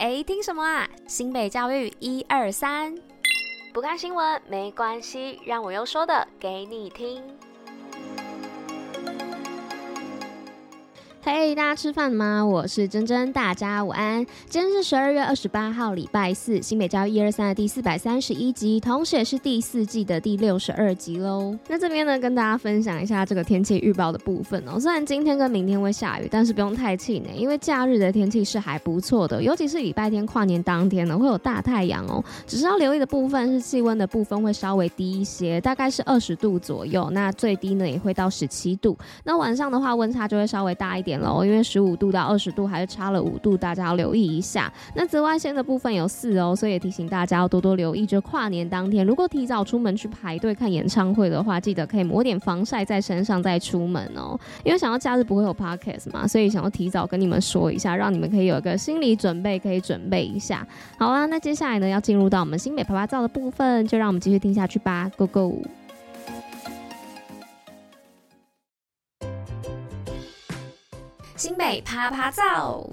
哎，听什么啊？新北教育一二三，不看新闻没关系，让我用说的给你听。嘿大家吃饭吗？我是珍珍，大家午安。今天是十二月二十八号，礼拜四，新北教育一二三的第四百三十一集，同时也是第四季的第六十二集喽。那这边呢，跟大家分享一下这个天气预报的部分哦。虽然今天跟明天会下雨，但是不用太气馁，因为假日的天气是还不错的，尤其是礼拜天跨年当天呢，会有大太阳哦。只是要留意的部分是气温的部分会稍微低一些，大概是二十度左右，那最低呢也会到十七度。那晚上的话，温差就会稍微大一点。点了因为十五度到二十度还是差了五度，大家要留意一下。那紫外线的部分有四哦，所以也提醒大家要多多留意。就跨年当天，如果提早出门去排队看演唱会的话，记得可以抹点防晒在身上再出门哦。因为想要假日不会有 podcast 嘛，所以想要提早跟你们说一下，让你们可以有一个心理准备，可以准备一下。好啊，那接下来呢要进入到我们新北趴趴造的部分，就让我们继续听下去吧，Go Go！新北趴趴造。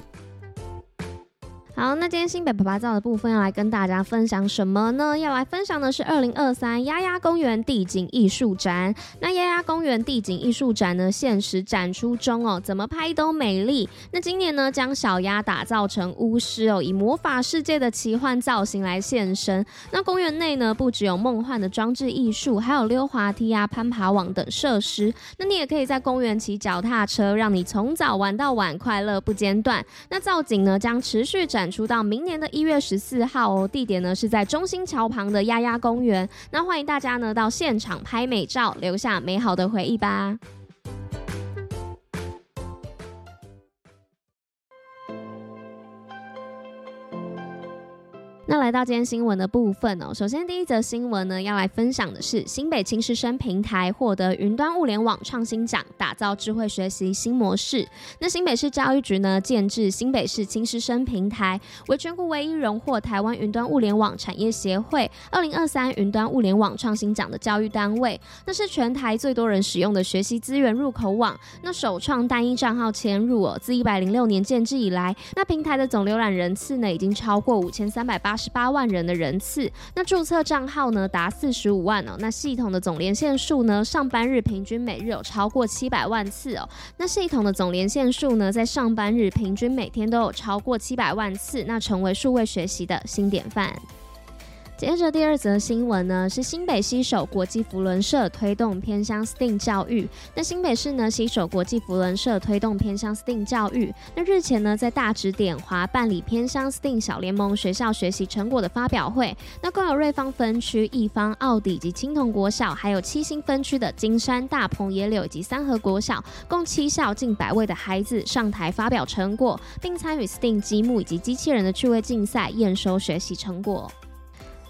好，那今天新北爸爸造的部分要来跟大家分享什么呢？要来分享的是二零二三鸭鸭公园地景艺术展。那鸭鸭公园地景艺术展呢，限时展出中哦，怎么拍都美丽。那今年呢，将小鸭打造成巫师哦，以魔法世界的奇幻造型来现身。那公园内呢，不只有梦幻的装置艺术，还有溜滑梯啊、攀爬网等设施。那你也可以在公园骑脚踏车，让你从早玩到晚，快乐不间断。那造景呢，将持续展。出到明年的一月十四号哦，地点呢是在中心桥旁的丫丫公园。那欢迎大家呢到现场拍美照，留下美好的回忆吧。来到今天新闻的部分哦，首先第一则新闻呢，要来分享的是新北青师生平台获得云端物联网创新奖，打造智慧学习新模式。那新北市教育局呢，建置新北市青师生平台，为全国唯一荣获台湾云端物联网产业协会二零二三云端物联网创新奖的教育单位。那是全台最多人使用的学习资源入口网。那首创单一账号迁入哦，自一百零六年建置以来，那平台的总浏览人次呢，已经超过五千三百八十八万人的人次，那注册账号呢达四十五万哦。那系统的总连线数呢，上班日平均每日有超过七百万次哦。那系统的总连线数呢，在上班日平均每天都有超过七百万次，那成为数位学习的新典范。接着第二则新闻呢，是新北西首国际扶轮社推动偏乡 STEAM 教育。那新北市呢西首国际扶轮社推动偏乡 STEAM 教育。那日前呢在大直点华办理偏乡 STEAM 小联盟学校学习成果的发表会。那共有瑞芳分区、义芳、奥底以及青铜国小，还有七星分区的金山、大鹏、野柳以及三和国小，共七校近百位的孩子上台发表成果，并参与 STEAM 积木以及机器人的趣味竞赛，验收学习成果。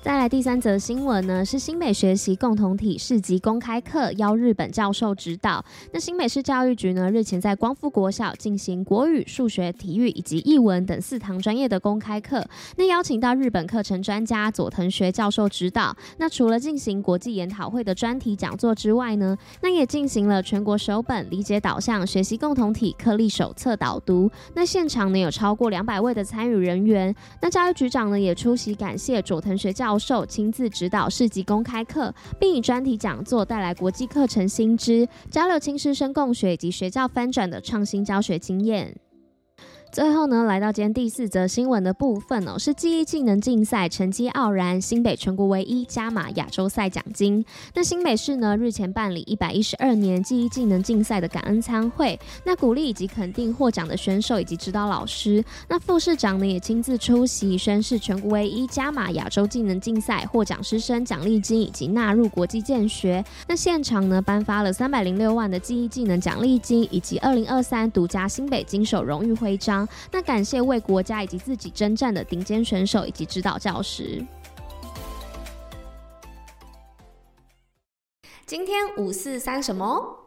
再来第三则新闻呢，是新北学习共同体市级公开课邀日本教授指导。那新北市教育局呢，日前在光复国小进行国语、数学、体育以及艺文等四堂专业的公开课。那邀请到日本课程专家佐藤学教授指导。那除了进行国际研讨会的专题讲座之外呢，那也进行了全国首本理解导向学习共同体课例手册导读。那现场呢有超过两百位的参与人员。那教育局长呢也出席感谢佐藤学教教授亲自指导市级公开课，并以专题讲座带来国际课程新知，交流亲师生共学以及学教翻转的创新教学经验。最后呢，来到今天第四则新闻的部分哦，是记忆技能竞赛成绩傲然，新北全国唯一加码亚洲赛奖金。那新北市呢日前办理一百一十二年记忆技能竞赛的感恩餐会，那鼓励以及肯定获奖的选手以及指导老师。那副市长呢也亲自出席，宣示全国唯一加码亚洲技能竞赛获奖师生奖励金以及纳入国际建学。那现场呢颁发了三百零六万的记忆技能奖励金以及二零二三独家新北金手荣誉徽章。那感谢为国家以及自己征战的顶尖选手以及指导教师。今天五四三什么？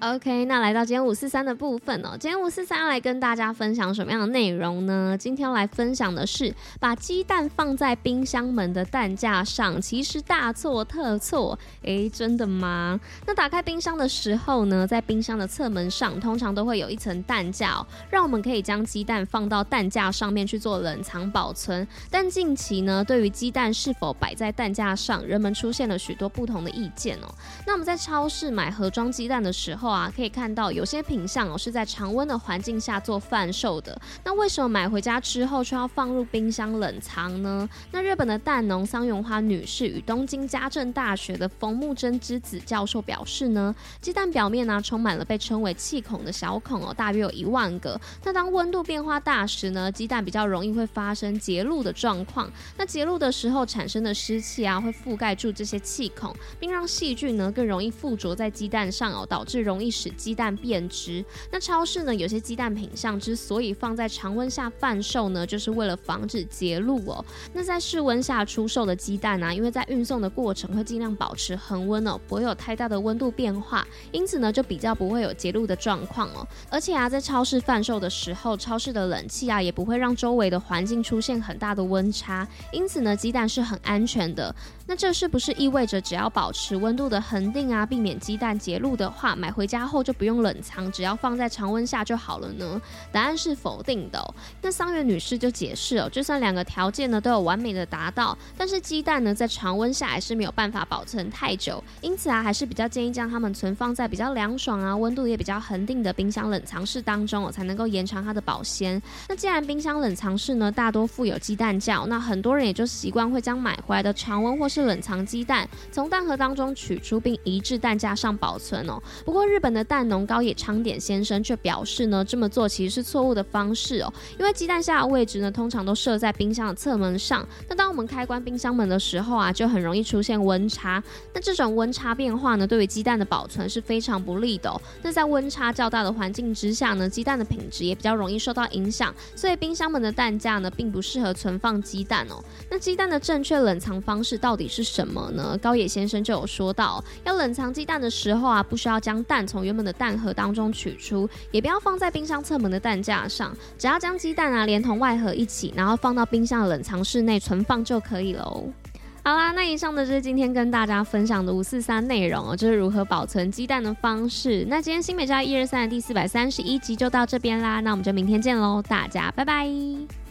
OK，那来到今天五四三的部分哦。今天五四三要来跟大家分享什么样的内容呢？今天要来分享的是把鸡蛋放在冰箱门的蛋架上，其实大错特错。诶，真的吗？那打开冰箱的时候呢，在冰箱的侧门上通常都会有一层蛋架哦，让我们可以将鸡蛋放到蛋架上面去做冷藏保存。但近期呢，对于鸡蛋是否摆在蛋架上，人们出现了许多不同的意见哦。那我们在超市买盒装鸡蛋的时候，啊，可以看到有些品相哦是在常温的环境下做贩售的。那为什么买回家之后却要放入冰箱冷藏呢？那日本的蛋农桑永花女士与东京家政大学的冯木真之子教授表示呢，鸡蛋表面呢、充满了被称为气孔的小孔哦，大约有一万个。那当温度变化大时呢，鸡蛋比较容易会发生结露的状况。那结露的时候产生的湿气啊，会覆盖住这些气孔，并让细菌呢更容易附着在鸡蛋上哦，导致容容易使鸡蛋变质。那超市呢，有些鸡蛋品相之所以放在常温下贩售呢，就是为了防止结露哦。那在室温下出售的鸡蛋啊，因为在运送的过程会尽量保持恒温哦，不会有太大的温度变化，因此呢，就比较不会有结露的状况哦。而且啊，在超市贩售的时候，超市的冷气啊，也不会让周围的环境出现很大的温差，因此呢，鸡蛋是很安全的。那这是不是意味着只要保持温度的恒定啊，避免鸡蛋结露的话，买回家后就不用冷藏，只要放在常温下就好了呢？答案是否定的。那桑原女士就解释哦，就算两个条件呢都有完美的达到，但是鸡蛋呢在常温下还是没有办法保存太久，因此啊还是比较建议将它们存放在比较凉爽啊、温度也比较恒定的冰箱冷藏室当中哦，才能够延长它的保鲜。那既然冰箱冷藏室呢大多附有鸡蛋架，那很多人也就习惯会将买回来的常温或是冷藏鸡蛋从蛋盒当中取出并移至蛋架上保存哦。不过日日本的蛋农高野昌典先生却表示呢，这么做其实是错误的方式哦，因为鸡蛋下的位置呢，通常都设在冰箱的侧门上。那当我们开关冰箱门的时候啊，就很容易出现温差。那这种温差变化呢，对于鸡蛋的保存是非常不利的哦。那在温差较大的环境之下呢，鸡蛋的品质也比较容易受到影响。所以冰箱门的蛋架呢，并不适合存放鸡蛋哦。那鸡蛋的正确冷藏方式到底是什么呢？高野先生就有说到，要冷藏鸡蛋的时候啊，不需要将蛋从原本的蛋盒当中取出，也不要放在冰箱侧门的蛋架上，只要将鸡蛋啊连同外盒一起，然后放到冰箱的冷藏室内存放就可以喽。好啦，那以上的就是今天跟大家分享的五四三内容哦，就是如何保存鸡蛋的方式。那今天新美家一二三的第四百三十一集就到这边啦，那我们就明天见喽，大家拜拜。